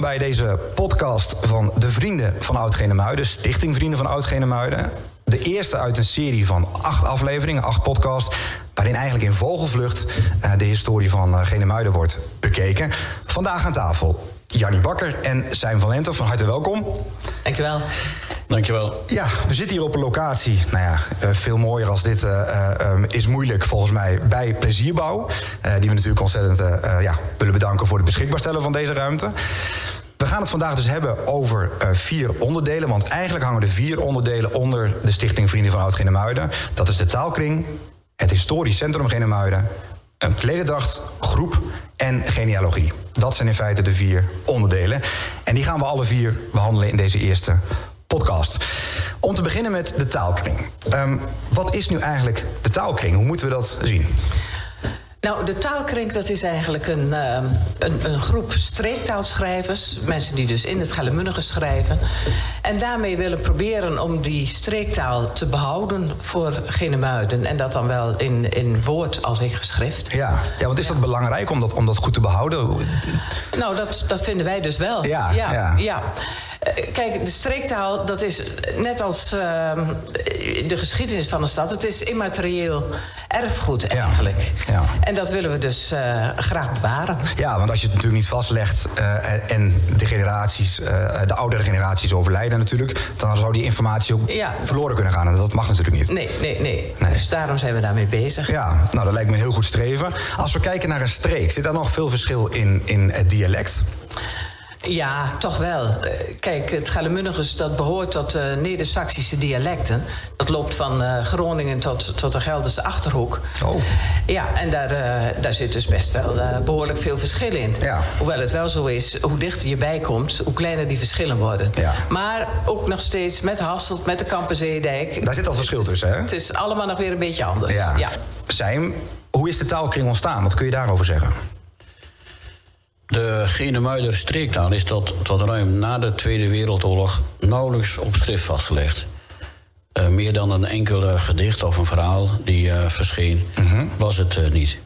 welkom bij deze podcast van de Vrienden van Oud-Genemuiden, Stichting Vrienden van Oud-Genemuiden. De eerste uit een serie van acht afleveringen, acht podcasts, waarin eigenlijk in vogelvlucht uh, de historie van uh, Genemuiden wordt bekeken. Vandaag aan tafel Jannie Bakker en Zijn van Lente. Van harte welkom. Dankjewel. Dankjewel. Ja, we zitten hier op een locatie. Nou ja, uh, veel mooier als dit uh, um, is moeilijk volgens mij bij Plezierbouw. Uh, die we natuurlijk ontzettend ja, willen bedanken voor het beschikbaar stellen van deze ruimte. Gaan het vandaag dus hebben over vier onderdelen. Want eigenlijk hangen de vier onderdelen onder de Stichting Vrienden van Oud-Genemuiden. Dat is de taalkring, het historisch centrum Genemuiden... een klededracht, groep en genealogie. Dat zijn in feite de vier onderdelen. En die gaan we alle vier behandelen in deze eerste podcast. Om te beginnen met de taalkring. Um, wat is nu eigenlijk de taalkring? Hoe moeten we dat zien? Nou, de taalkring dat is eigenlijk een, uh, een, een, groep streektaalschrijvers. Mensen die dus in het Geldermunnige schrijven. En daarmee willen proberen om die streektaal te behouden voor Genemuiden. En dat dan wel in, in woord als in geschrift. Ja, ja want is dat belangrijk om dat, om dat goed te behouden? Nou, dat, dat vinden wij dus wel. Ja, ja. ja. ja. Kijk, de streektaal, dat is net als uh, de geschiedenis van de stad... het is immaterieel erfgoed eigenlijk. Ja, ja. En dat willen we dus uh, graag bewaren. Ja, want als je het natuurlijk niet vastlegt... Uh, en de generaties, de oudere generaties overlijden natuurlijk... dan zou die informatie ook ja. verloren kunnen gaan. En dat mag natuurlijk niet. Nee, nee, nee, nee. Dus daarom zijn we daarmee bezig. Ja, nou, dat lijkt me een heel goed streven. Als we kijken naar een streek, zit daar nog veel verschil in, in het dialect? Ja, toch wel. Kijk, het Geldermunnigus dat behoort tot uh, Neder-Saxische dialecten. Dat loopt van uh, Groningen tot, tot de Gelderse Achterhoek. Oh. Ja, en daar, uh, daar zit dus best wel behoorlijk veel verschil in. Ja. Hoewel het wel zo is, hoe dichter je bij komt... hoe kleiner die verschillen worden. Ja. Maar ook nog steeds met Hasselt, met de Kampenzeedijk. Daar zit al verschil tussen, hè? Het is allemaal nog weer een beetje anders. Ja. ja. Zijn, hoe is de taalkring ontstaan? Wat kun je daarover zeggen? De Genemuider streektaal is tot, tot ruim na de Tweede Wereldoorlog nauwelijks op schrift vastgelegd. Uh, meer dan een enkel gedicht of een verhaal die uh, verscheen, mm-hmm. was het niet.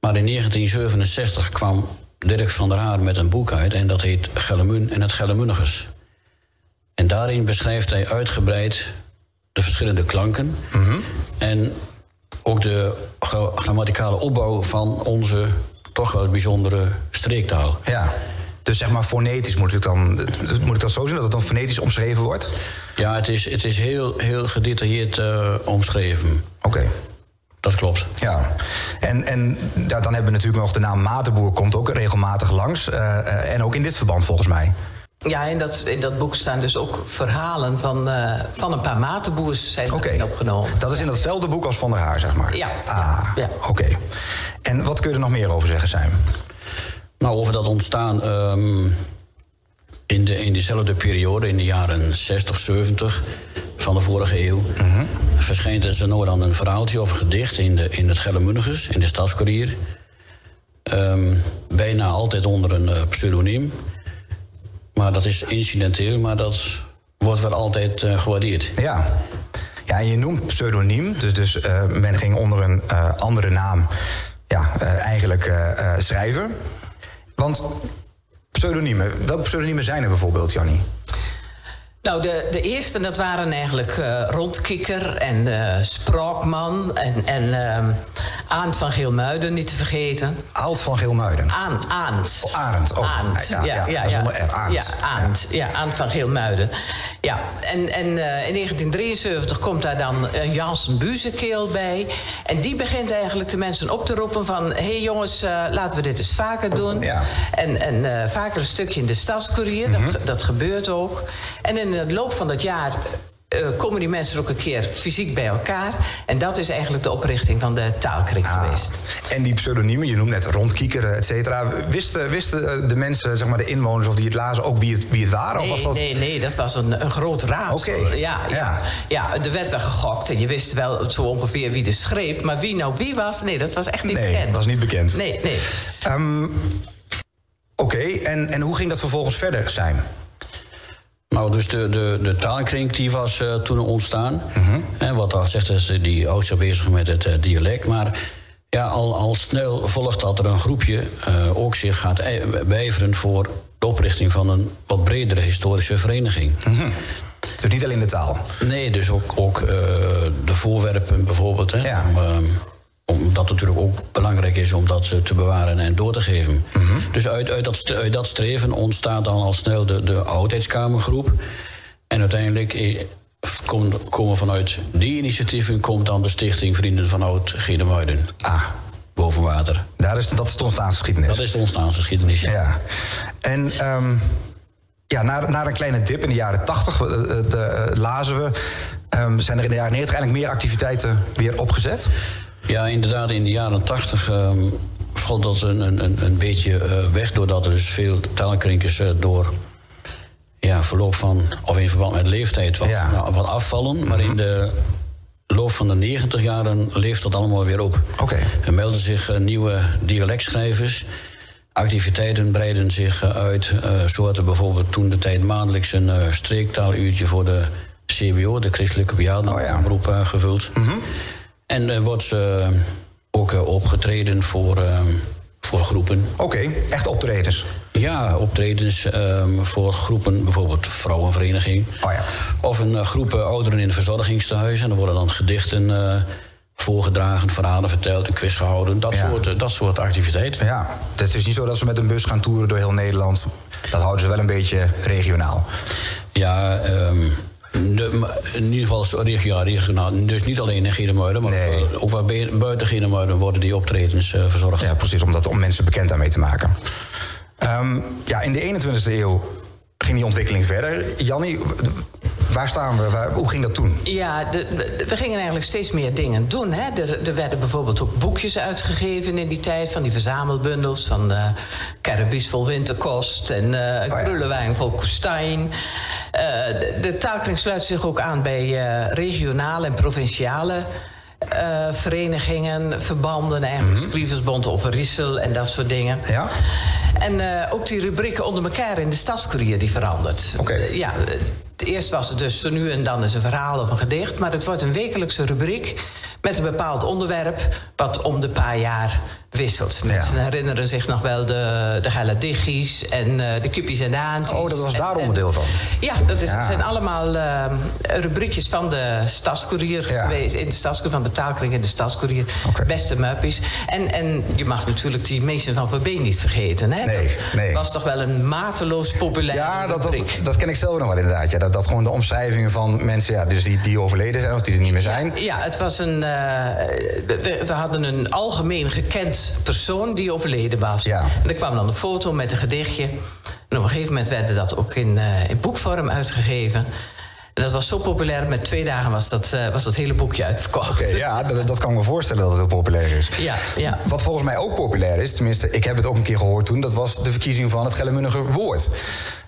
Maar in 1967 kwam Dirk van der Haar met een boek uit en dat heet Gellemun en het Gellemunniges. En daarin beschrijft hij uitgebreid de verschillende klanken mm-hmm. en ook de grammaticale opbouw van onze toch wel bijzondere streektaal. Ja. Dus zeg maar fonetisch moet ik dan moet ik dat zo zien dat het dan fonetisch omschreven wordt? Ja, het is, het is heel, heel gedetailleerd uh, omschreven. Oké. Okay. Dat klopt. Ja, en, en ja, dan hebben we natuurlijk nog de naam Matenboer, komt ook regelmatig langs. Uh, uh, en ook in dit verband volgens mij. Ja, in dat, in dat boek staan dus ook verhalen van, uh, van een paar matenboers zijn okay. opgenomen. Dat is in datzelfde boek als Van der Haar, zeg maar? Ja. Ah, ja. oké. Okay. En wat kun je er nog meer over zeggen, Sam? Nou, over dat ontstaan um, in, de, in dezelfde periode, in de jaren 60, 70 van de vorige eeuw... Verschijnt er zo dan een verhaaltje of een gedicht in, de, in het Geldermunnigus, in de Stadskoerier. Um, bijna altijd onder een uh, pseudoniem... Maar dat is incidenteel, maar dat wordt wel altijd uh, gewaardeerd. Ja. Ja, en je noemt pseudoniem. Dus, dus uh, men ging onder een uh, andere naam ja, eigenlijk schrijven. Want pseudoniemen, welke pseudoniemen zijn er bijvoorbeeld, Jannie? Nou, de, de eerste, dat waren eigenlijk uh, Rondkikker en uh, Sprookman en, en uh, Aand van Geelmuiden, niet te vergeten. Aalt van Geelmuiden? Aand. Aand. Oh, Arend. Oh, Aand. Ja, ja, ja, ja, zonder R. Aand. Ja, Aand. Ja Aand van Geelmuiden. Ja, en, en uh, in 1973 komt daar dan uh, Jansen Buzekeel bij. En die begint eigenlijk de mensen op te roepen van... hé hey jongens, uh, laten we dit eens vaker doen. Ja. En, en vaker een stukje in de Stadscourier, Mhm. dat, dat gebeurt ook. En in de loop van het jaar uh, komen die mensen ook een keer fysiek bij elkaar. En dat is eigenlijk de oprichting van de taalkring Ah, geweest. En die pseudoniemen, je noemt net rondkiekeren, et cetera. Wisten, wisten de mensen, zeg maar de inwoners of die het lazen, ook wie het, wie het waren? Nee, of was dat... nee, nee, dat was een, een groot raadsel. Oké, Ja, ja. ja. Ja. er werd wel gegokt en je wist wel zo ongeveer wie er schreef. Maar wie nou wie was, nee, dat was echt niet Nee, bekend. dat was niet bekend. Nee, nee. Um, Oké, okay. en, en hoe ging dat vervolgens verder zijn? Nou, dus de, de, de taalkring die was uh, toen ontstaan. En wat al zegt, is die ook zo bezig met het uh, dialect. Maar Ja, al, al snel volgt dat er een groepje ook zich gaat wijveren voor de oprichting van een wat bredere historische vereniging. -hmm. Dus niet alleen de taal? Nee, dus ook, ook de voorwerpen bijvoorbeeld. Hè, ja. om, uh, omdat het natuurlijk ook belangrijk is om dat te bewaren en door te geven. Mm -hmm. Dus uit, uit, dat, uit dat streven ontstaat dan al snel de, de oudheidskamergroep. En uiteindelijk komen, komen vanuit die initiatieven komt dan de stichting Vrienden van Oud Gedemuiden. Ah. Boven water. Daar is, dat is de ontstaansgeschiedenis. Dat is de ontstaansgeschiedenis, ja. ja. En um, ja, na, na een kleine dip in de jaren 80 de, uh, lazen we... Um, zijn er in de jaren 90 eigenlijk meer activiteiten weer opgezet? Ja, inderdaad, in de jaren 80 um, valt dat een, een, een beetje uh, weg... doordat er dus veel taalkrinkers door ja, verloop van, of in verband met leeftijd, wat, Ja. nou, wat afvallen. Maar in de loop van de 90 jaren leeft dat allemaal weer op. Oké. Er melden zich uh, nieuwe dialectschrijvers. Activiteiten breiden zich uh, uit. Uh, zo had er bijvoorbeeld toen de tijd maandelijks een uh, streektaaluurtje voor de CBO, de Christelijke Bejaardenberoep, oh, ja. gevuld. Mm -hmm. En er wordt ook opgetreden voor, voor groepen. Oké, okay, echt optredens? Ja, optredens um, voor groepen, bijvoorbeeld vrouwenvereniging. Oh ja. Of een groep ouderen in verzorgingstehuizen. En er worden dan gedichten voorgedragen, verhalen verteld, een quiz gehouden. Dat, Ja. soort, dat soort activiteiten. Ja, het is niet zo dat ze met een bus gaan toeren door heel Nederland. Dat houden ze wel een beetje regionaal. Ja, um, de, in ieder geval regionaal, regionaal. Dus niet alleen in Gedemuiden, maar Nee. ook waar buiten Gedemuiden worden die optredens uh, verzorgd. Ja, precies, om, dat, om mensen bekend daarmee te maken. Um, ja, in de 21e eeuw ging die ontwikkeling verder. Jannie, waar staan we? Waar, hoe ging dat toen? Ja, de, de, we gingen eigenlijk steeds meer dingen doen. Hè. Er, er, werden bijvoorbeeld ook boekjes uitgegeven in die tijd... van die verzamelbundels van uh, Carabies vol winterkost... en uh, Oh ja. Vol koestijn. Uh, de, de taalkring sluit zich ook aan bij uh, regionale en provinciale... Uh, verenigingen, verbanden, eigenlijk mm -hmm. Schrijversbond Overijssel en dat soort dingen. Ja? En uh, ook die rubrieken onder elkaar in de Stadscourier die verandert. Oké. Uh, ja, eerst was het dus zo nu en dan eens een verhaal of een gedicht... maar het wordt een wekelijkse rubriek met een bepaald onderwerp... wat om de paar jaar wisselt. Mensen ja. herinneren zich nog wel de, de geile diggies en uh, de kippies en de aantjes. Oh, dat was daar onderdeel van? Ja, dat is, ja. zijn allemaal uh, rubriekjes van de Stadscourier ja. geweest. In de Stadscourier, van betaalkring in de Stadscourier. Okay. Beste muppies. En, en je mag natuurlijk die meesten van Verbeen niet vergeten. Hè? Nee, nee. was toch wel een mateloos populair Ja, dat, dat, dat, ken ik zelf nog wel inderdaad. Ja. Dat, dat gewoon de omschrijvingen van mensen ja, dus die, die overleden zijn of die er niet meer zijn. Ja, ja het was een... Uh, we, we hadden een algemeen gekend persoon die overleden was. Ja. En er kwam dan een foto met een gedichtje. En op een gegeven moment werd dat ook in, uh, in boekvorm uitgegeven. En dat was zo populair, met twee dagen was dat, uh, was dat hele boekje uitverkocht. Okay, ja, dat, dat, kan ik me voorstellen dat het heel populair is. Ja, ja. Wat volgens mij ook populair is, tenminste, ik heb het ook een keer gehoord toen... dat was de verkiezing van het Geldermundiger woord.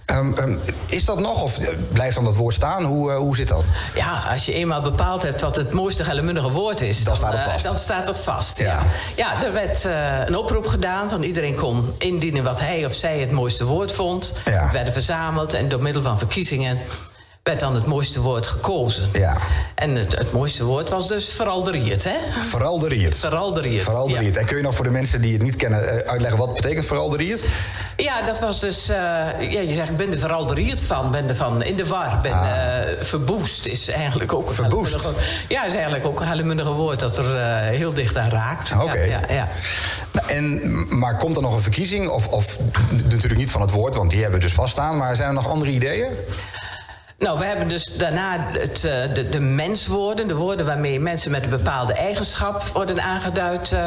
Um, um, is dat nog, of blijft dan dat woord staan? Hoe, uh, hoe zit dat? Ja, als je eenmaal bepaald hebt wat het mooiste Geldermundige woord is... Dan, dan, staat het vast. Uh, dan staat het vast, ja. Ja, ja er werd uh, een oproep gedaan van iedereen kon indienen... wat hij of zij het mooiste woord vond. Ja. werden verzameld en door middel van verkiezingen... werd dan het mooiste woord gekozen. Ja. En het, het mooiste woord was dus veralderiert, hè? Veralderiert. Veralderiert. Veralderiert. Ja. En kun je nog voor de mensen die het niet kennen uitleggen wat betekent veralderiert? Ja, dat was dus. Uh, ja, je zegt, ik ben er veralderierd van, ben er van in de war, ben ah. uh, verboest is eigenlijk ook een verboest. Ja, is eigenlijk ook een hellemundige woord dat er uh, heel dicht aan raakt. Oké. Okay. Ja, ja, ja. Nou, en, maar komt er nog een verkiezing? Of, of natuurlijk niet van het woord, want die hebben we dus vaststaan. Maar zijn er nog andere ideeën? Nou, we hebben dus daarna het, de, de menswoorden, de woorden waarmee mensen met een bepaalde eigenschap worden aangeduid, uh,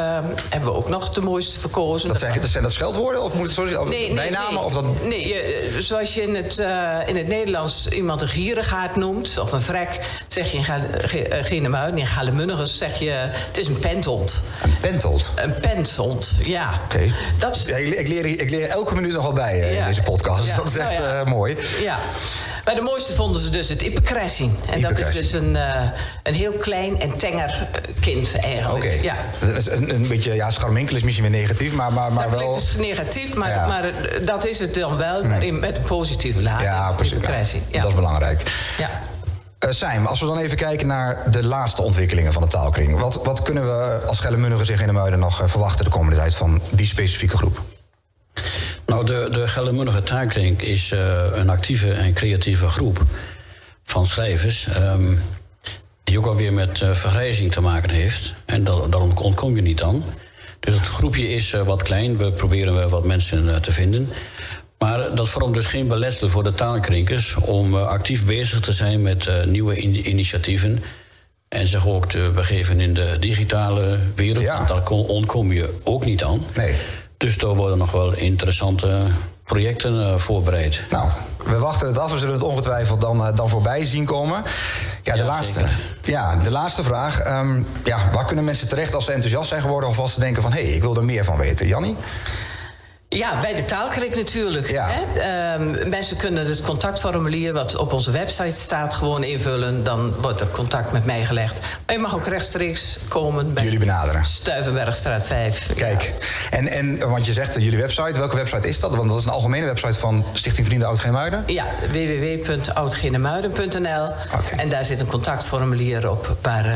hebben we ook nog de mooiste verkozen. Dat zijn, dat zijn dat scheldwoorden of moet het zo zijn? Of nee, bijnamen? Nee, of dat... nee je, zoals je in het, uh, in het Nederlands iemand een gierigaard noemt of een vrek, zeg je in Genemuiden, in Galemunniges zeg je het is een penthond. Een penthond? Een penthond, ja. Oké. Okay. Dat ja, ik, leer, ik leer elke minuut nogal bij uh, ja. in deze podcast. Ja. Dat is echt nou mooi. Ja. Maar de mooiste vonden ze dus het ippekrassie. En dat is dus een, uh, een heel klein en tenger kind eigenlijk. Oké. Okay. Ja. Een, een beetje, ja, scharminkel is misschien weer negatief, maar, maar, maar dat wel... Dat is negatief, maar, ja. maar dat is het dan wel, maar in, met een positieve laag. Ja, precies. Ja. Dat is belangrijk. Ja. Uh, Sijm, als we dan even kijken naar de laatste ontwikkelingen van de taalkring. Wat, wat kunnen we als Geldermunnigen zich in de Muiden nog verwachten de komende tijd van die specifieke groep? Nou, de, de Taalkring is een actieve en creatieve groep van schrijvers. Ehm, die ook alweer met uh, vergrijzing te maken heeft. En daar ontkom je niet aan. Dus het groepje is uh, wat klein. We proberen wel wat mensen te vinden. Maar dat vormt dus geen beletsel voor de taalkrinkers om actief bezig te zijn met nieuwe in initiatieven. En zich ook te begeven in de digitale wereld. Ja. Daar ontkom je ook niet aan. Nee. Dus er worden nog wel interessante projecten voorbereid. Nou, we wachten het af. We zullen het ongetwijfeld dan, dan voorbij zien komen. Ja, de, laatste, ja, de laatste vraag. Um, ja, waar kunnen mensen terecht als ze enthousiast zijn geworden... of als ze denken van, hé, hey, ik wil er meer van weten? Jannie? Ja, bij de taalkrik natuurlijk. Ja. Hè? Ehm, mensen kunnen het contactformulier wat op onze website staat gewoon invullen. Dan wordt er contact met mij gelegd. Maar je mag ook rechtstreeks komen bij jullie benaderen. Stuivenbergstraat 5. Kijk, en, en want je zegt jullie website, welke website is dat? Want dat is een algemene website van Stichting Vrienden Oud-Genemuiden. Ja, www.oudgenemuiden.nl. Okay. En daar zit een contactformulier op waar. Uh,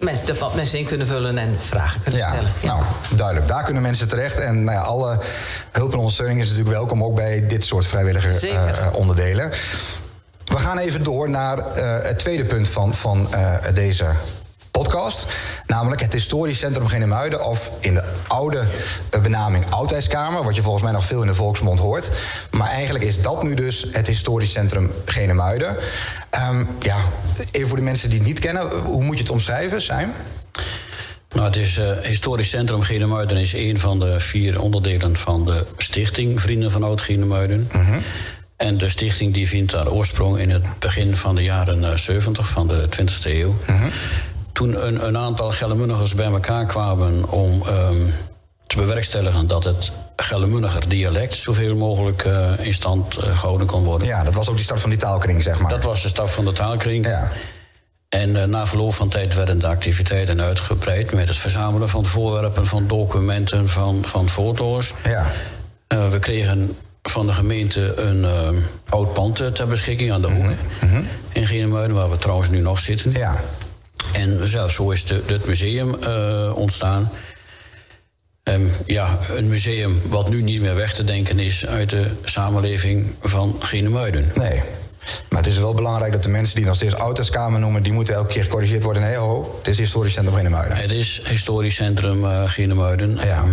mensen, wat mensen in kunnen vullen en vragen kunnen stellen. Ja. Nou, duidelijk. Daar kunnen mensen terecht. En nou ja, alle hulp en ondersteuning is natuurlijk welkom ook bij dit soort vrijwillige uh, onderdelen. We gaan even door naar uh, het tweede punt van, van uh, deze podcast. Namelijk het historisch centrum Genemuiden, of in de oude benaming Oudheidskamer, wat je volgens mij nog veel in de volksmond hoort. Maar eigenlijk is dat nu dus het historisch centrum Genemuiden. Um, ja, even voor de mensen die het niet kennen, hoe moet je het omschrijven, Zijn? Nou, het is uh, historisch centrum Genemuiden is een van de vier onderdelen van de stichting Vrienden van Oud Genemuiden. Uh En de stichting die vindt haar oorsprong in het begin van de jaren 70 van de 20e eeuw. Uh toen een, een aantal Geldermunnigers bij elkaar kwamen om um, te bewerkstelligen dat het Geldermunniger dialect zoveel mogelijk uh, in stand uh, gehouden kon worden. Ja, dat was ook die start van die taalkring, zeg maar. Dat was de start van de taalkring. Ja. En uh, na verloop van tijd werden de activiteiten uitgebreid met het verzamelen van voorwerpen, van documenten, van, van foto's. Ja. we kregen van de gemeente een oud pand ter beschikking aan de hoek mm -hmm. in Genemuiden, waar we trouwens nu nog zitten. Ja. En zo, zo is de, het museum uh, ontstaan. Um, ja, een museum wat nu niet meer weg te denken is uit de samenleving van Genemuiden. Nee. Maar het is wel belangrijk dat de mensen die nog steeds Autoskamer noemen... die moeten elke keer gecorrigeerd worden. Nee, ho, het is historisch centrum Genemuiden. Het is historisch centrum uh, Genemuiden. Ja.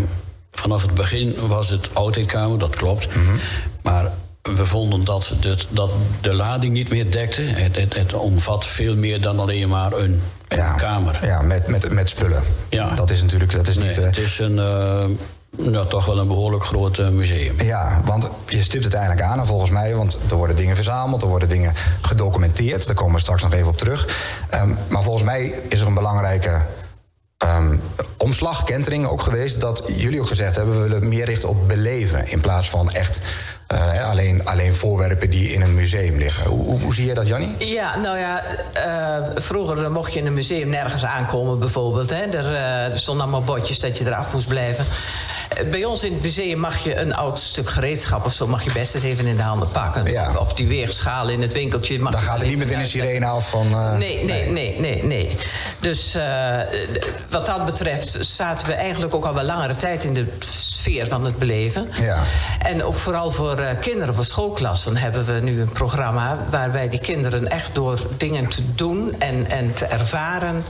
Vanaf het begin was het Oudheidkamer, dat klopt. Mm -hmm. Maar we vonden dat, de, dat de lading niet meer dekte. Het, het, het omvat veel meer dan alleen maar een ja, kamer. Ja, met, met, met spullen. Ja. Dat is natuurlijk dat is nee, niet... Uh... Het is een... Uh, nou, toch wel een behoorlijk groot uh, museum. Ja, want je stipt het eigenlijk aan, en volgens mij, want er worden dingen verzameld, er worden dingen gedocumenteerd. Daar komen we straks nog even op terug. Um, maar volgens mij is er een belangrijke um, omslag, kentering ook geweest, dat jullie ook gezegd hebben: we willen meer richten op beleven in plaats van echt uh, alleen, alleen voorwerpen die in een museum liggen. Hoe, hoe, zie je dat, Jannie? Ja, nou ja, uh, vroeger mocht je in een museum nergens aankomen, bijvoorbeeld. Hè. Er stonden allemaal bordjes dat je eraf moest blijven. Bij ons in het museum mag je een oud stuk gereedschap of zo... mag je best eens even in de handen pakken. Ja. Of, die weegschaal in het winkeltje. Mag Dan gaat het niet meteen een sirene af van... Uh, nee, nee, nee, nee, nee. Dus uh, wat dat betreft zaten we eigenlijk ook al wel langere tijd... in de sfeer van het beleven. Ja. En ook vooral voor uh, kinderen, voor schoolklassen... hebben we nu een programma waarbij die kinderen echt door dingen te doen... en, en te ervaren,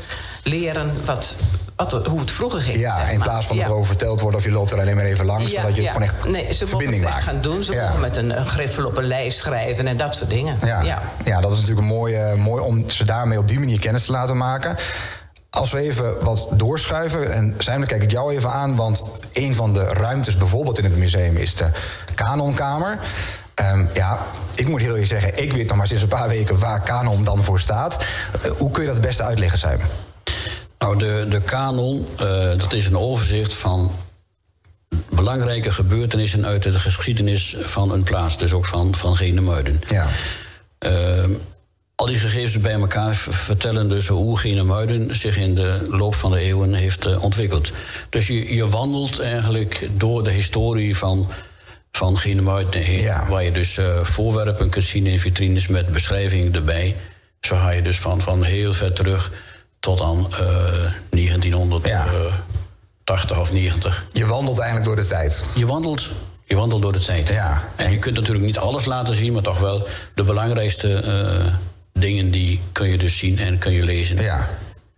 leren wat wat, hoe het vroeger ging. Ja, in plaats van dat er over verteld wordt of je loopt er alleen maar even langs, ja, zodat je ja. gewoon echt nee, ze verbinding maakt. Ze gaan doen, ze mogen met een, een griffel op een lijst schrijven en dat soort dingen. Ja, ja. dat is natuurlijk een mooie, mooi om ze daarmee op die manier kennis te laten maken. Als we even wat doorschuiven, en zijn kijk ik jou even aan, want een van de ruimtes bijvoorbeeld in het museum is de Kanonkamer. Um, ja, ik moet heel eerlijk zeggen, ik weet nog maar sinds een paar weken waar Kanon dan voor staat. Uh, hoe kun je dat het beste uitleggen, Simon? Nou, de, de kanon, uh, dat is een overzicht van belangrijke gebeurtenissen uit de geschiedenis van een plaats, dus ook van, van Genemuiden. Ja. Uh, al die gegevens bij elkaar vertellen dus hoe Genemuiden zich in de loop van de eeuwen heeft uh, ontwikkeld. Dus je, je wandelt eigenlijk door de historie van, van Genemuiden heen, Ja. waar je dus voorwerpen kunt zien in vitrines met beschrijvingen erbij Zo ga je dus van, van heel ver terug tot aan uh, 1980 of 90. Je wandelt eigenlijk door de tijd. Je wandelt, je wandelt door de tijd. Ja. En je kunt natuurlijk niet alles laten zien, maar toch wel de belangrijkste uh, dingen die kun je dus zien en kun je lezen. Ja.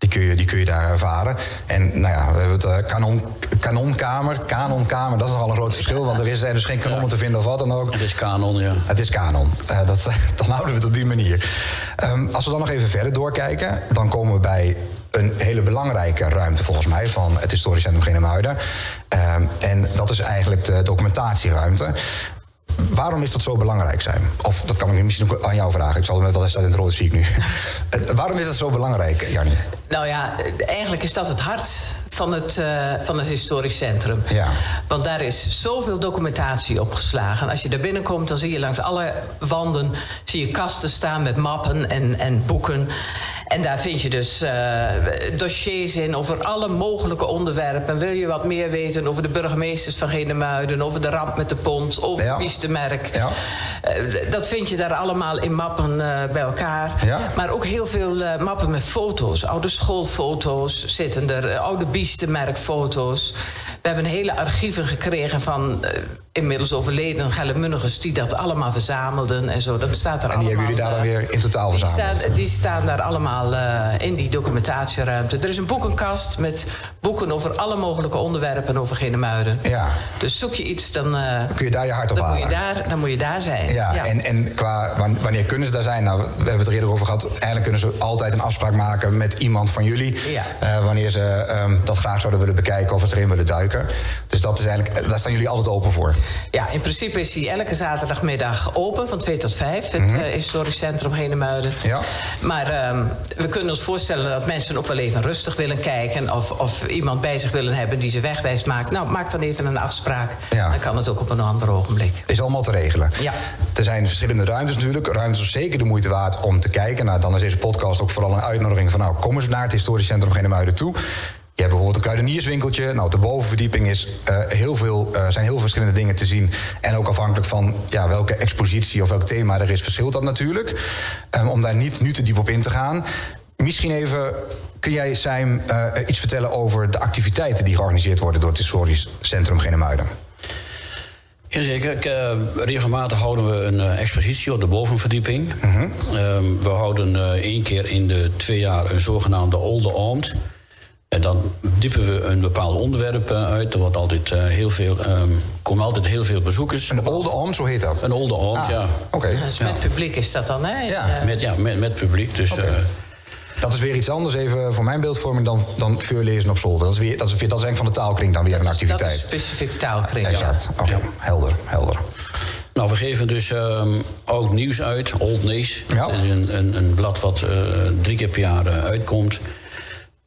Die kun, je, die kun je daar ervaren. En nou ja, we hebben het uh, kanon, kanonkamer. Kanonkamer, dat is nogal een groot verschil. Want er is er dus geen kanonnen ja. te vinden of wat dan ook. Het is kanon, ja. Het is kanon. Uh, dat, dan houden we het op die manier. Um, als we dan nog even verder doorkijken... dan komen we bij een hele belangrijke ruimte volgens mij... van het Historisch Centrum Genemuiden. Um, en dat is eigenlijk de documentatieruimte. Waarom is dat zo belangrijk zijn? Of dat kan ik misschien ook aan jou vragen. Ik zal hem wel eens dat in het rode zie ik nu. Waarom is dat zo belangrijk, Jannie? Nou ja, eigenlijk is dat het hart van het, uh, van het historisch centrum. Ja. Want daar is zoveel documentatie opgeslagen. Als je daar binnenkomt, dan zie je langs alle wanden... zie je kasten staan met mappen en, en boeken. En daar vind je dus uh, dossiers in over alle mogelijke onderwerpen. Wil je wat meer weten over de burgemeesters van Genemuiden... over de ramp met de pont, over Ja. Ja. Uh, dat vind je daar allemaal in mappen uh, bij elkaar. Ja. Maar ook heel veel mappen met foto's. Oude schoolfoto's zitten er, oude Biestemerkfoto's. We hebben hele archieven gekregen van inmiddels overleden Gellemunnigens... die dat allemaal verzamelden en zo. Dat staat er En die hebben jullie daar dan weer in totaal die verzameld? staan, die staan daar allemaal uh, in die documentatieruimte. Er is een boekenkast met boeken over alle mogelijke onderwerpen over Genemuiden. Ja. Dus zoek je iets, dan, Dan kun je daar je hart op dan, moet je daar, dan moet je daar zijn. Ja, En, en qua wanneer kunnen ze daar zijn? Nou, we hebben het er eerder over gehad. Eigenlijk kunnen ze altijd een afspraak maken met iemand van jullie. Ja. Uh, wanneer ze um, dat graag zouden willen bekijken of het erin willen duiken. Dus dat is eigenlijk, daar staan jullie altijd open voor. Ja, in principe is hij elke zaterdagmiddag open van 2 tot 5. Het Mhm. uh, historisch centrum Genemuiden. Ja. Maar um, we kunnen ons voorstellen dat mensen ook wel even rustig willen kijken. Of, of iemand bij zich willen hebben die ze wegwijst maakt. Nou, maak dan even een afspraak. Ja. Dan kan het ook op een ander ogenblik. Is allemaal te regelen. Ja. Er zijn verschillende ruimtes natuurlijk. Ruimtes is zeker de moeite waard om te kijken. Nou, dan is deze podcast ook vooral een uitnodiging van... nou, kom eens naar het historisch centrum Genemuiden toe. Je hebt bijvoorbeeld een kruidenierswinkeltje. Nou, op de bovenverdieping is, uh, heel veel, uh, zijn heel veel verschillende dingen te zien. En ook afhankelijk van ja, welke expositie of welk thema er is, verschilt dat natuurlijk. Um, om daar niet nu te diep op in te gaan. Misschien even, kun jij, Sijm, uh, iets vertellen over de activiteiten die georganiseerd worden door het Historisch Centrum Genemuiden? Jazeker. Uh, regelmatig houden we een uh, expositie op de bovenverdieping. Uh -huh. uh, we houden één keer in de twee jaar een zogenaamde Olde Oomt. En dan diepen we een bepaald onderwerp uh, uit. Er wordt altijd, uh, heel veel, um, komen altijd heel veel bezoekers. Een Olde Oom, zo heet dat? Een Olde Oom, ah, ja. Oké. Okay. Dus met ja. publiek is dat dan, hè? Ja, met, ja, met, met publiek. Dus, okay. uh, dat is weer iets anders, even voor mijn beeldvorming, dan, dan vuurlezen op zolder. Dat is, weer, dat, is, dat is eigenlijk van de taalkring dan weer dat een activiteit. Dat is specifiek taalkring, exact. ja. Oké, okay. ja. helder, helder. Nou, we geven dus um, oud nieuws uit, Old News. Ja. Dat is een, een, een blad wat uh, drie keer per jaar uh, uitkomt.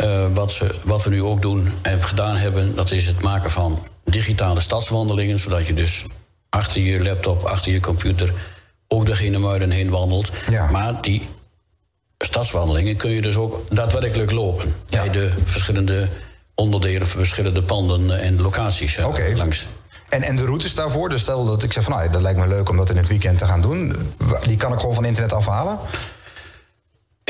Uh, wat, we, wat we nu ook doen en gedaan hebben, dat is het maken van digitale stadswandelingen. Zodat je dus achter je laptop, achter je computer ook de Genemuiden heen wandelt. Ja. Maar die stadswandelingen kun je dus ook daadwerkelijk lopen. Ja. Bij de verschillende onderdelen, verschillende panden en locaties okay. langs. En, en de routes daarvoor, dus stel dat ik zeg van nou, dat lijkt me leuk om dat in het weekend te gaan doen. Die kan ik gewoon van internet afhalen?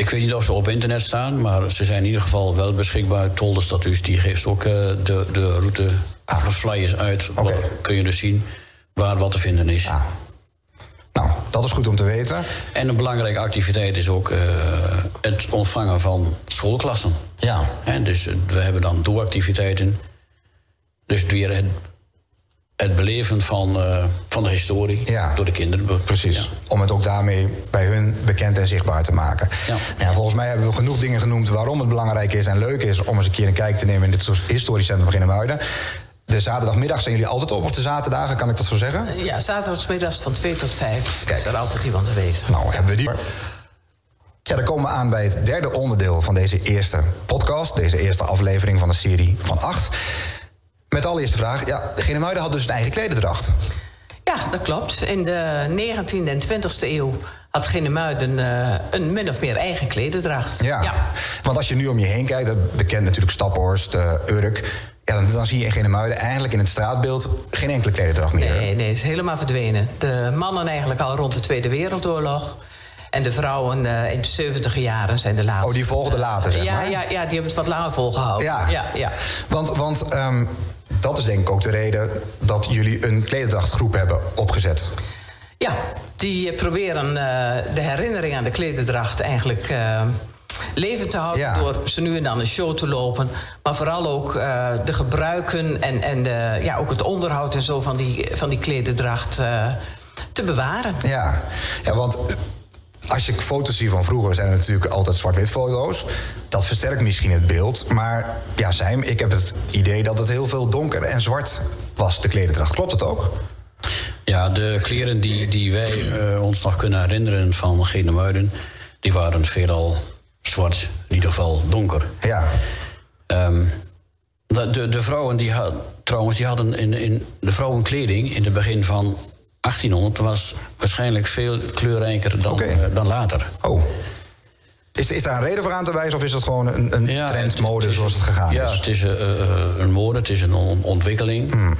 Ik weet niet of ze op internet staan, maar ze zijn in ieder geval wel beschikbaar. Tolderstatus die geeft ook uh, de, de route ah. flyers uit. Okay. Wat, kun je dus zien waar wat te vinden is. Ah. Nou, dat is goed om te weten. En een belangrijke activiteit is ook uh, het ontvangen van schoolklassen. Ja. En dus we hebben dan dooractiviteiten. Dus weer het het beleven van, uh, van de historie ja. door de kinderen. Precies. Ja. Om het ook daarmee bij hun bekend en zichtbaar te maken. Ja. ja. volgens mij hebben we genoeg dingen genoemd waarom het belangrijk is en leuk is om eens een keer een kijk te nemen in dit historisch centrum van Genemuiden. De zaterdagmiddag zijn jullie altijd op, of de zaterdagen, kan ik dat zo zeggen? Ja, zaterdagmiddags van 2 tot 5 Kijk. is er altijd iemand aanwezig. Nou, hebben we die. Ja, dan komen we aan bij het derde onderdeel van deze eerste podcast. Deze eerste aflevering van de serie van acht. Met de allereerste vraag. Ja, Genemuiden had dus een eigen klededracht. Ja, dat klopt. In de 19e en 20e eeuw had Genemuiden uh, een min of meer eigen klededracht. Ja. ja. want als je nu om je heen kijkt... bekend natuurlijk Staphorst, uh, Urk... Ja, dan, dan, zie je in Genemuiden eigenlijk in het straatbeeld... geen enkele klededracht meer. Nee, nee, is helemaal verdwenen. De mannen eigenlijk al rond de Tweede Wereldoorlog... En de vrouwen uh, in de 70 jaren zijn de laatste. Oh, die volgden later, zeg ja, maar? Ja, ja, die hebben het wat langer volgehouden. Ja, ja, ja. Want, want um, dat is denk ik ook de reden dat jullie een klederdrachtgroep hebben opgezet. Ja, die proberen uh, de herinnering aan de klederdracht eigenlijk uh, levend te houden... Ja. door ze nu en dan een show te lopen. Maar vooral ook uh, de gebruiken en, en de, ja, ook het onderhoud en zo van die, van die klederdracht te bewaren. Ja, ja want als je foto's ziet van vroeger, zijn er natuurlijk altijd zwart-wit foto's. Dat versterkt misschien het beeld. Maar ja, Zijm, ik heb het idee dat het heel veel donker en zwart was, de klederdracht. Klopt het ook? Ja, de kleren die, die wij uh, ons nog kunnen herinneren van Gene Muiden... die waren veelal zwart, in ieder geval donker. Ja. Um, de, de, de, vrouwen die hadden, trouwens, die hadden in, in de vrouwenkleding in het begin van 1800 was waarschijnlijk veel kleurrijker dan, uh, dan later. Oh. Is, is daar een reden voor aan te wijzen of is dat gewoon een, een Ja, trend, het- mode het is- zoals het gegaan Ja, is? het is uh, een mode, het is een on- ontwikkeling. Hmm.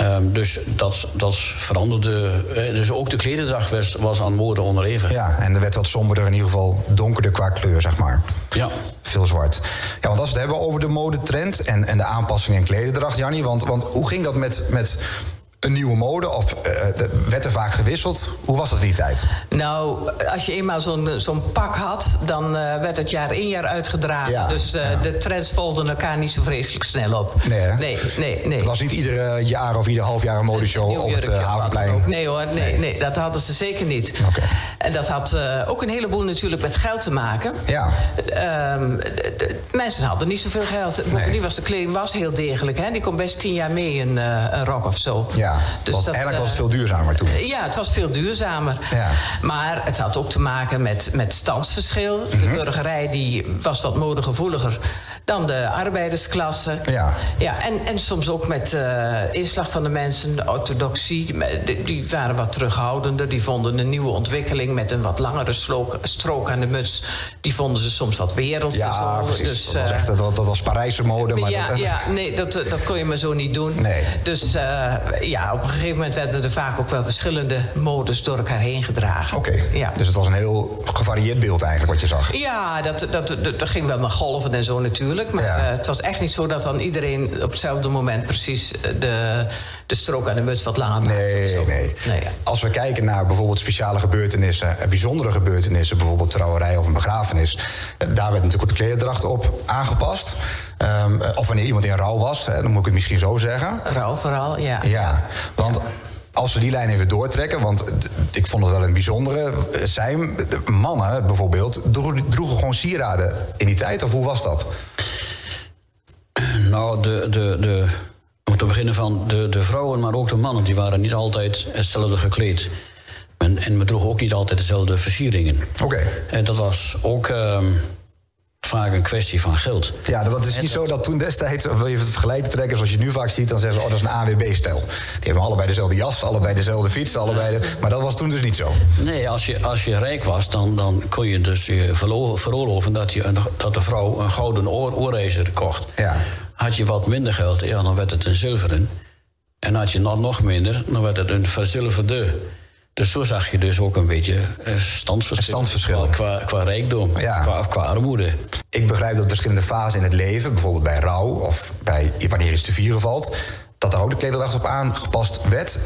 Um, dus dat, dat veranderde. eh, Dus ook de klederdracht was, was aan mode onderhevig. Ja, en er werd wat somberder, in ieder geval donkerder qua kleur, zeg maar. Ja. Veel zwart. Ja, want als we het hebben over de modetrend en, en de aanpassingen in klederdracht, Jannie, want, want hoe ging dat met, met een nieuwe mode? Of eh, de- werd er vaak gewisseld? Hoe was dat in die tijd? Nou, als je eenmaal zo'n zo'n pak had, dan eh, werd het jaar in jaar uitgedragen. Ja, dus eh, ja. de trends volgden elkaar niet zo vreselijk snel op. Nee, hè? nee, nee. nee. Het was niet iedere jaar of ieder half jaar een modeshow op het eh, Havenplein. Nee hoor, nee, nee, dat hadden ze zeker niet. Oké. En dat had eh, ook een heleboel natuurlijk met geld te maken. Ja. Ehm, mensen hadden niet zoveel geld. Bovendien was de kleding was heel degelijk. Hè? Die kon best tien jaar mee een, eh, een rok of zo. Ja, Dus want dat, eigenlijk was het eh, veel duurzamer toen. ja, het was veel duurzamer. Ja. Maar het had ook te maken met, met standsverschil. Mhm. De burgerij die was wat modegevoeliger dan de arbeidersklasse. Ja. Ja, en, en soms ook met eh inslag van de mensen, de orthodoxie. Die, waren wat terughoudender. Die vonden een nieuwe ontwikkeling met een wat langere slook- strook aan de muts. Die vonden ze soms wat werelds. en Ja, precies. Dus, dat, was eh, echt, dat, dat was Parijse mode. Maar ja, dat, ja, nee, dat, dat kon je maar zo niet doen. Nee. Dus eh, ja, op een gegeven moment werden er vaak ook wel verschillende modes door elkaar heen gedragen. Oké, Ja. dus het was een heel gevarieerd beeld eigenlijk wat je zag. Ja, dat, dat, dat, dat ging wel met golven en zo natuurlijk. Maar Ja. eh, het was echt niet zo dat dan iedereen op hetzelfde moment precies eh, de, de strook aan de muts wat langer Nee, nee. nee. Als we kijken naar bijvoorbeeld speciale gebeurtenissen, eh, bijzondere gebeurtenissen, bijvoorbeeld trouwerij of een begrafenis, daar werd natuurlijk ook de klederdracht op aangepast. Ehm, eh, of wanneer iemand in rouw was, hè, dan moet ik het misschien zo zeggen. Rouw vooral, ja. Ja, want als we die lijn even doortrekken, want ik vond het wel een bijzondere. eh, Zijn mannen bijvoorbeeld droegen, droegen gewoon sieraden in die tijd, of hoe was dat? Nou, de, de, de, om te beginnen van de, de vrouwen, maar ook de mannen, die waren niet altijd hetzelfde gekleed. En, en we droegen ook niet altijd dezelfde versieringen. Oké. En dat was ook ehm, vaak een kwestie van geld. Ja, want het is niet zo dat toen destijds, of wil je het vergelijken trekken zoals je nu vaak ziet, dan zeggen ze, oh, dat is een AWB-stijl. Die hebben allebei dezelfde jas, allebei dezelfde fiets, allebei de, maar dat was toen dus niet zo. Nee, als je, als je rijk was, dan, dan kon je dus je veroorloven dat, je een, dat de vrouw een gouden oor, kocht. Ja. Had je wat minder geld, ja, dan werd het een zilveren. En had je nog, nog minder, dan werd het een verzilverde. Dus zo zag je dus ook een beetje eh, standsverschil. Een standsverschil. Qua, qua, qua rijkdom, Ja. qua, qua armoede. Ik begrijp dat verschillende fasen in het leven, bijvoorbeeld bij rouw of bij wanneer iets te vieren valt, dat de klederdracht op aangepast werd.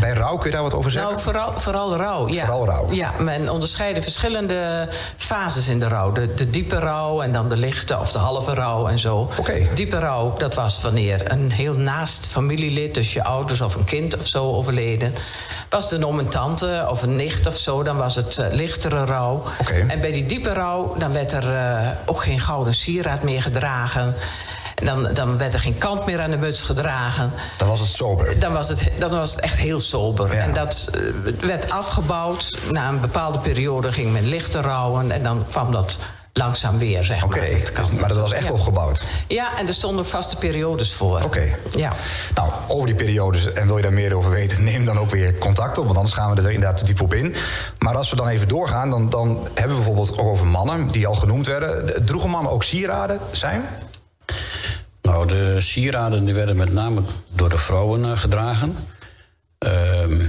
Bij rouw kun je daar wat over zeggen? Nou, vooral, vooral rouw. Ja. Vooral rouw. Ja, men onderscheidde verschillende fases in de rouw. De, de diepe rouw en dan de lichte of de halve rouw en zo. Diepe rouw, dat was wanneer een heel naast familielid... dus je ouders of een kind of zo overleden... was het een oom en tante of een nicht of zo... dan was het eh, lichtere rouw. En bij die diepe rouw, dan werd er eh, ook geen gouden sieraad meer gedragen... En dan, dan werd er geen kant meer aan de muts gedragen. Dan was het sober. Dan was het, dan was het echt heel sober. Ja. En dat eh, werd afgebouwd. Na een bepaalde periode ging men lichter rouwen. En dan kwam dat langzaam weer, zeg Oké, maar. dus- maar dat was echt Ja. opgebouwd. Ja, en er stonden vaste periodes voor. Oké. Ja. Nou, over die periodes, en wil je daar meer over weten, neem dan ook weer contact op, want anders gaan we er inderdaad te diep op in. Maar als we dan even doorgaan, dan, dan hebben we bijvoorbeeld ook over mannen, die al genoemd werden. Droegen mannen ook sieraden zijn? Nou, de sieraden die werden met name door de vrouwen eh, gedragen. Ehm,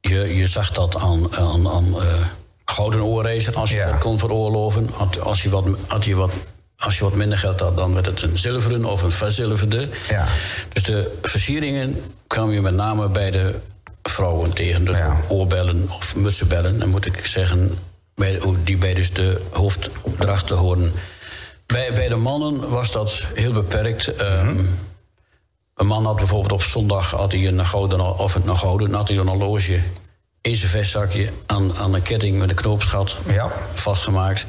je, je zag dat aan, aan, aan eh, gouden oorracer als je Ja. dat kon veroorloven. Als je, wat, had je wat, als je wat minder geld had, dan werd het een zilveren of een verzilverde. Ja. Dus de versieringen kwamen je met name bij de vrouwen tegen. Dus Ja. oorbellen of mutsenbellen, dan moet ik zeggen, bij, die bij dus de hoofddrachten horen. Bij, bij de mannen was dat heel beperkt. Ehm, Een man had bijvoorbeeld op zondag had hij een gouden of een gouden, had hij een horloge in zijn vestzakje aan, aan een ketting met een knoopsgat Ja. vastgemaakt.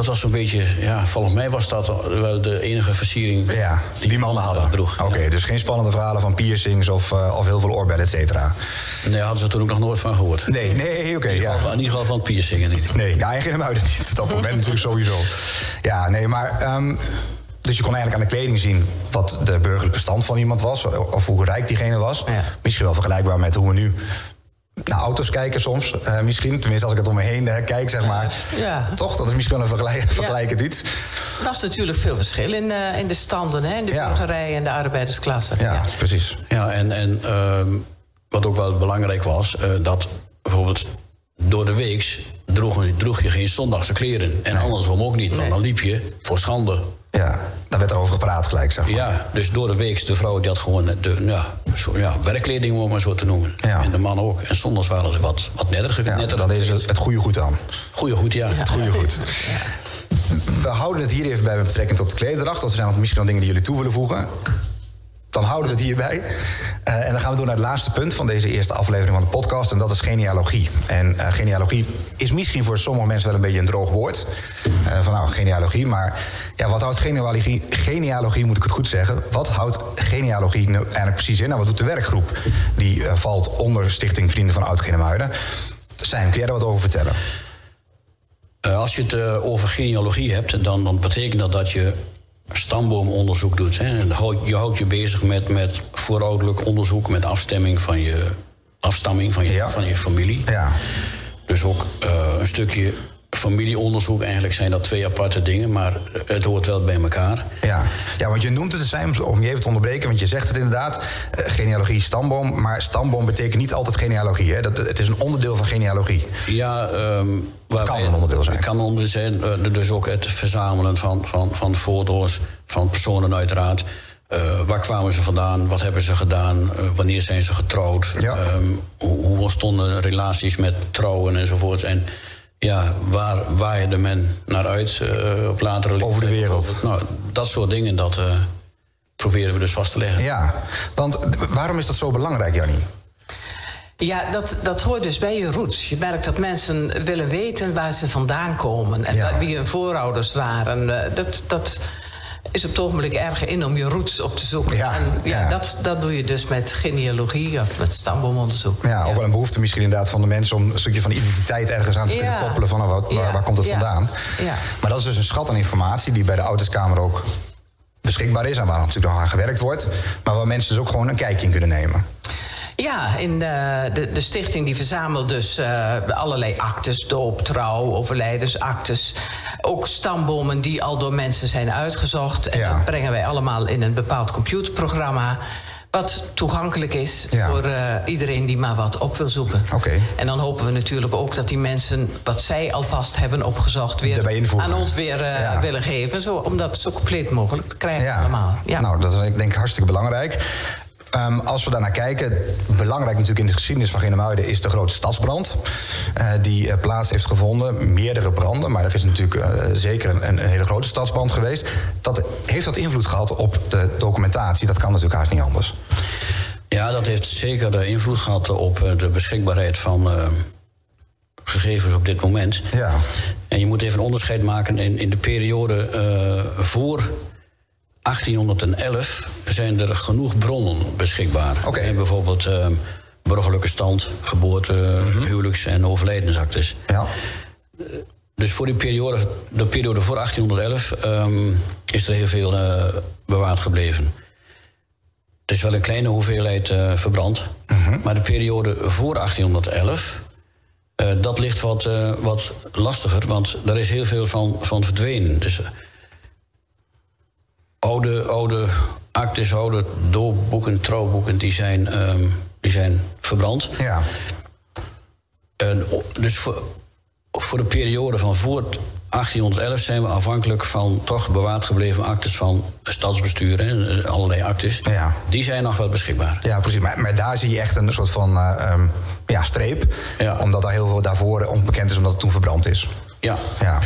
Dat was zo'n beetje, ja, volgens mij was dat wel de enige versiering Ja, die mannen hadden. Oké, dus geen spannende verhalen van piercings of, eh, of heel veel oorbellen, et cetera. Nee, daar hadden ze toen ook nog nooit van gehoord. Nee, nee, oké. In, ieder ja. geval- in ieder geval van piercingen niet. Nee, ja, en geen muiden niet. Op dat moment natuurlijk sowieso. Ja, nee, maar... ehm, dus je kon eigenlijk aan de kleding zien wat de burgerlijke stand van iemand was. Of hoe rijk diegene was. Ja. Misschien wel vergelijkbaar met hoe we nu naar auto's kijken soms. eh, misschien, tenminste als ik het om me heen eh, kijk, zeg maar. Ja. Toch, dat is misschien wel een vergelijk, vergelijkend iets. Er was natuurlijk veel verschil in, eh, in de standen, hè? in de Ja. burgerij en de arbeidersklasse. Ja, precies. Ja, en, en ehm, wat ook wel belangrijk was, eh, dat bijvoorbeeld door de weeks droeg, droeg je geen zondagse kleren. En andersom ook niet, want dan liep je voor schande. Ja, daar werd er over gepraat gelijk, zeg maar. Ja, dus door de week, de vrouw die had gewoon de ja, zo, ja, werkkleding, om het maar zo te noemen. Ja. En de man ook. En zondags waren ze wat, wat netter. Ja, netter dan is het, het goede goed aan. Goeie goed, ja. Het goede goed. We houden het hier even bij met betrekking tot de klederdracht. Want er zijn nog misschien nog dingen die jullie toe willen voegen. Dan houden we het hierbij. Eh, en dan gaan we door naar het laatste punt van deze eerste aflevering van de podcast. En dat is genealogie. En eh, genealogie is misschien voor sommige mensen wel een beetje een droog woord. Eh, van nou, genealogie. Maar ja, wat houdt genealogie, genealogie, moet ik het goed zeggen. Wat houdt genealogie nou eigenlijk precies in? Nou, wat doet de werkgroep? Die valt onder Stichting Vrienden van Oud-Genemuiden. Sam, kun jij daar wat over vertellen? Als je het over genealogie hebt, dan, dan betekent dat dat je stamboomonderzoek doet. Hè. En je houdt je bezig met, met voorouderlijk onderzoek, met afstemming van je afstamming van je, Ja. van je familie. Ja. Dus ook eh, een stukje familieonderzoek. Eigenlijk zijn dat twee aparte dingen, maar het hoort wel bij elkaar. Ja. ja, want je noemt het, Sam, om je even te onderbreken, want je zegt het inderdaad, eh, genealogie, stamboom, maar stamboom betekent niet altijd genealogie. Hè? Dat, het is een onderdeel van genealogie. Ja, ehm waarbij- kan een onderdeel zijn. Het kan een onderdeel zijn. eh, dus ook het verzamelen van, van, van van personen uiteraard. Eh, waar kwamen ze vandaan? Wat hebben ze gedaan? Wanneer zijn ze getrouwd? Ja. Ehm, hoe, hoe ontstonden relaties met trouwen enzovoort? En ja, waar waaide men naar uit eh, op latere leeftijd? Over de wereld. Nou, dat soort dingen, dat eh, proberen we dus vast te leggen. Ja, want waarom is dat zo belangrijk, Jannie? Ja, dat, dat hoort dus bij je roots. Je merkt dat mensen willen weten waar ze vandaan komen en Ja. wie hun voorouders waren. Eh, Dat, dat is op het ogenblik erg in om je roots op te zoeken. Ja, en ja, ja. Dat, dat doe je dus met genealogie of met stamboomonderzoek. Ja, ook wel een behoefte misschien inderdaad van de mensen om een stukje van identiteit ergens aan te kunnen Ja. koppelen van nou, waar, Ja, waar komt het ja, vandaan. ja. Maar dat is dus een schat aan informatie die bij de Ouderskamer ook beschikbaar is en waar natuurlijk nog aan gewerkt wordt. Maar waar mensen dus ook gewoon een kijkje in kunnen nemen. Ja, in eh, de, de stichting die verzamelt dus eh, allerlei actes, doop, trouw, overlijdensactes. Ook stambomen die al door mensen zijn uitgezocht. En Ja. dat brengen wij allemaal in een bepaald computerprogramma. Wat toegankelijk is Ja. voor eh, iedereen die maar wat op wil zoeken. Oké. En dan hopen we natuurlijk ook dat die mensen wat zij alvast hebben opgezocht, weer aan ons weer eh, Ja. willen geven. Zo, om dat zo compleet mogelijk te krijgen allemaal. Ja. Nou, dat is denk ik hartstikke belangrijk. Ehm, als we daarnaar kijken, belangrijk natuurlijk in de geschiedenis van Genemuiden is de grote stadsbrand. eh, die eh, plaats heeft gevonden. Meerdere branden, maar er is natuurlijk eh, zeker een, een hele grote stadsbrand geweest. Dat, heeft dat invloed gehad op de documentatie? Dat kan natuurlijk haast niet anders. Ja, dat heeft zeker invloed gehad op de beschikbaarheid van gegevens op dit moment. Ja. En je moet even een onderscheid maken in, in de periode voor 1811 zijn er genoeg bronnen beschikbaar. En bijvoorbeeld eh, burgerlijke stand, geboorte, huwelijks- en overlijdensactes. Ja. Dus voor die periode, de periode voor 1811 ehm, is er heel veel eh, bewaard gebleven. Het is wel een kleine hoeveelheid eh, verbrand. Maar de periode voor 1811, eh, dat ligt wat, eh, wat lastiger, want er is heel veel van, van verdwenen. Dus eh, oude, oude actes, oude doopboeken, trouwboeken, die zijn, ehm, die zijn verbrand. Ja. En, dus voor, voor de periode van voor 1811 zijn we afhankelijk van toch bewaard gebleven actes van stadsbestuur en allerlei actes. Ja. Die zijn nog wel beschikbaar. Ja, precies. Maar, maar daar zie je echt een soort van eh, ehm, ja, streep. Ja. Omdat daar heel veel daarvoor onbekend is, omdat het toen verbrand is. Ja. Ja.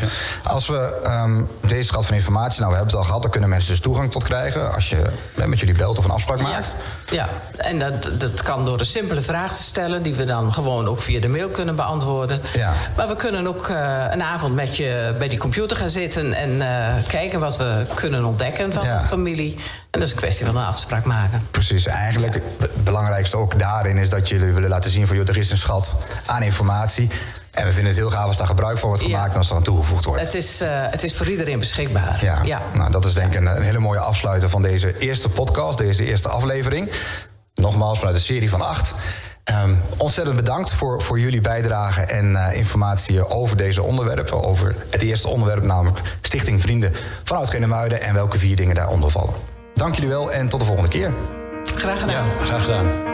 Als we ehm, deze schat van informatie, nou we hebben het al gehad, daar kunnen mensen dus toegang tot krijgen als je met jullie belt of een afspraak maakt. Ja, en dat, dat kan door een simpele vraag te stellen, die we dan gewoon ook via de mail kunnen beantwoorden. Ja. Maar we kunnen ook eh, een avond met je bij die computer gaan zitten en eh, kijken wat we kunnen ontdekken van Ja. de familie. En dat is een kwestie van een afspraak maken. Precies, eigenlijk het belangrijkste ook daarin is dat jullie willen laten zien van joh, er is een schat aan informatie. En we vinden het heel gaaf als daar gebruik van wordt Ja. gemaakt en als er aan toegevoegd wordt. Het is, eh, het is voor iedereen beschikbaar. Ja, ja. Nou, dat is denk ik een, een hele mooie afsluiter van deze eerste podcast, deze eerste aflevering. Nogmaals vanuit een serie van acht. Ehm, ontzettend bedankt voor, voor jullie bijdrage en eh, informatie over deze onderwerpen. Over het eerste onderwerp, namelijk Stichting Vrienden van Oud-Genemuiden en welke vier dingen daaronder vallen. Dank jullie wel en tot de volgende keer. Graag gedaan. Ja, graag gedaan.